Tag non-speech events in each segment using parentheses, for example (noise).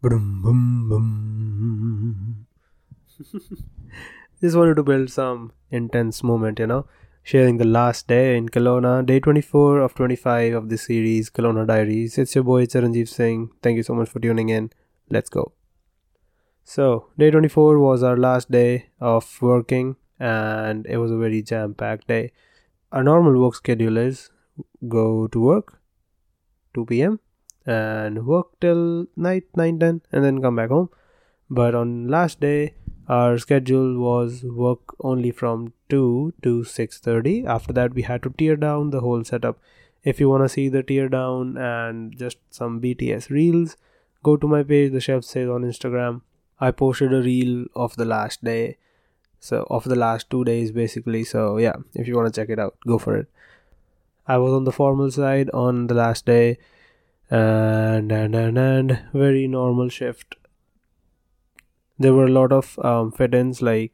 Boom, boom, boom. Just wanted to build some intense moment, you know, sharing the last day in Kelowna, day 24 of 25 of the series Kelowna Diaries. It's your boy Charanjeev Singh. Thank you so much for tuning in. Let's go. So, day 24 was our last day of working, and it was a very jam packed day. Our normal work schedule is go to work 2 p.m and work till night 9 10 and then come back home. But on last day our schedule was work only from 2 to 6.30 after that we had to tear down the whole setup. If you want to see the tear down and just some bts reels go to my page the chef says on instagram. I posted a reel of the last day. So of the last two days basically. So yeah if you want to check it out go for it. I was on the formal side on the last day and and and, and very normal shift. There were a lot of um, fit-ins like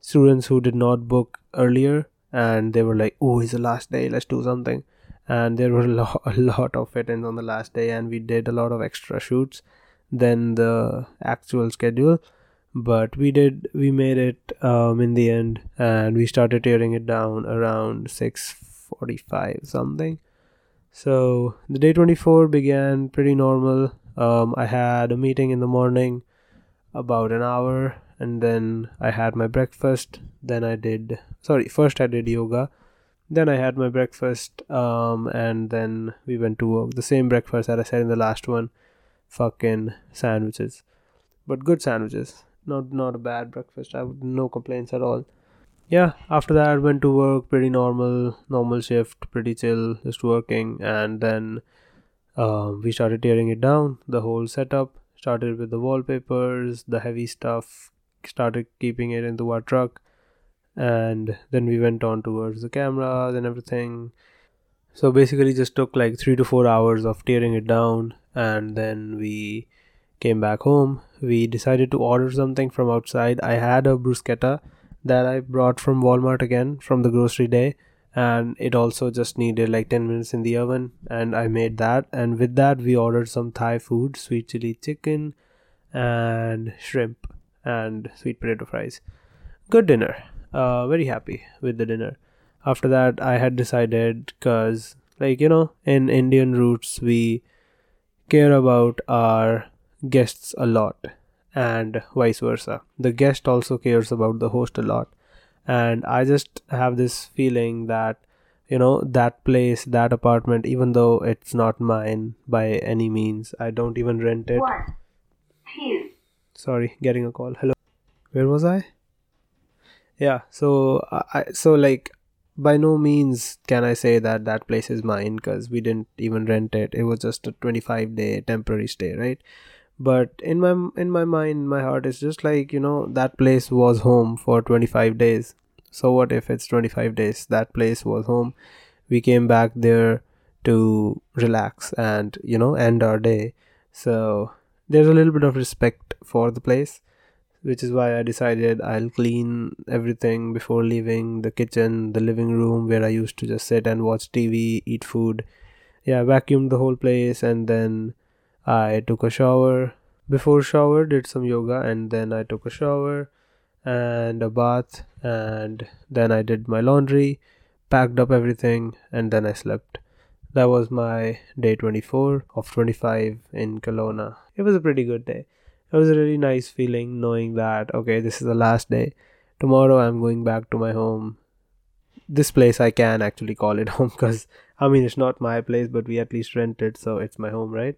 students who did not book earlier and they were like oh it's the last day let's do something. And there were (laughs) a, lo- a lot of fit-ins on the last day and we did a lot of extra shoots than the actual schedule. But we did we made it um, in the end and we started tearing it down around 6.45 something so the day 24 began pretty normal. Um, I had a meeting in the morning, about an hour, and then I had my breakfast. Then I did, sorry, first I did yoga. Then I had my breakfast, um, and then we went to work. The same breakfast that I said in the last one, fucking sandwiches, but good sandwiches. Not not a bad breakfast. I would no complaints at all yeah after that went to work pretty normal normal shift pretty chill just working. And then uh, we started tearing it down the whole setup. Started with the wallpapers the heavy stuff started keeping it into our truck. And then we went on towards the cameras and everything. So basically just took like three to four hours of tearing it down. And then we came back home. We decided to order something from outside. I had a bruschetta that I brought from Walmart again from the grocery day. And it also just needed like 10 minutes in the oven. And I made that. And with that we ordered some Thai food sweet chili chicken and shrimp and sweet potato fries. Good dinner. Uh very happy with the dinner. After that I had decided cuz like you know in Indian roots we care about our guests a lot and vice versa. The guest also cares about the host a lot. And I just have this feeling that, you know, that place, that apartment, even though it's not mine by any means, I don't even rent it. One, two. Sorry, getting a call. Hello. Where was I? Yeah, so I so like by no means can I say that that place is mine because we didn't even rent it. It was just a 25 day temporary stay, right? But in my in my mind my heart is just like you know that place was home for 25 days. So what if it's 25 days? That place was home. We came back there to relax and you know end our day. So there's a little bit of respect for the place which is why I decided I'll clean everything before leaving the kitchen, the living room where I used to just sit and watch TV, eat food. Yeah, vacuumed the whole place and then I took a shower. Before shower, did some yoga, and then I took a shower and a bath, and then I did my laundry, packed up everything, and then I slept. That was my day 24 of 25 in Kelowna. It was a pretty good day. It was a really nice feeling knowing that, okay, this is the last day. Tomorrow I'm going back to my home. This place I can actually call it (laughs) home because I mean, it's not my place, but we at least rent it, so it's my home, right?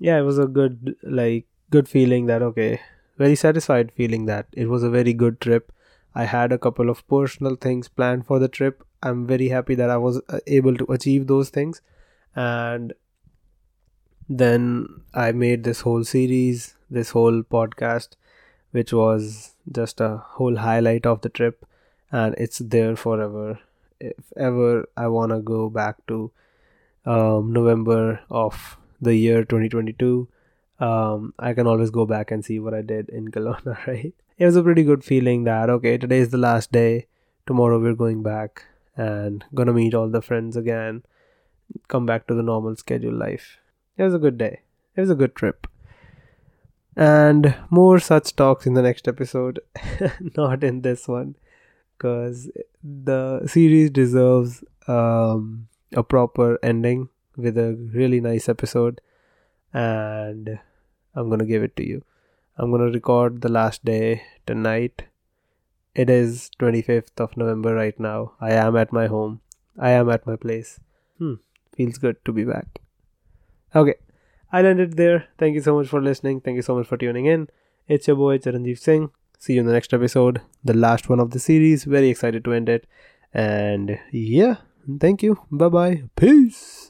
Yeah it was a good like good feeling that okay very satisfied feeling that it was a very good trip. I had a couple of personal things planned for the trip. I'm very happy that i was uh, able to achieve those things. And then i made this whole series this whole podcast which was just a whole highlight of the trip. And it's there forever. If ever i want to go back to um, november of the year 2022 um, i can always go back and see what i did in kelowna (laughs) right? It was a pretty good feeling that okay today is the last day. Tomorrow we're going back and gonna meet all the friends again. Come back to the normal schedule life. It was a good day. It was a good trip. And more such talks in the next episode, (laughs) not in this one, because the series deserves um, a proper ending with a really nice episode, and I'm gonna give it to you. I'm gonna record the last day tonight. It is 25th of November right now. I am at my home. I am at my place. Hmm, feels good to be back. Okay, I'll end it there. Thank you so much for listening. Thank you so much for tuning in. It's your boy Charanjeev Singh. See you in the next episode, the last one of the series. Very excited to end it. And yeah, thank you. Bye bye. Peace.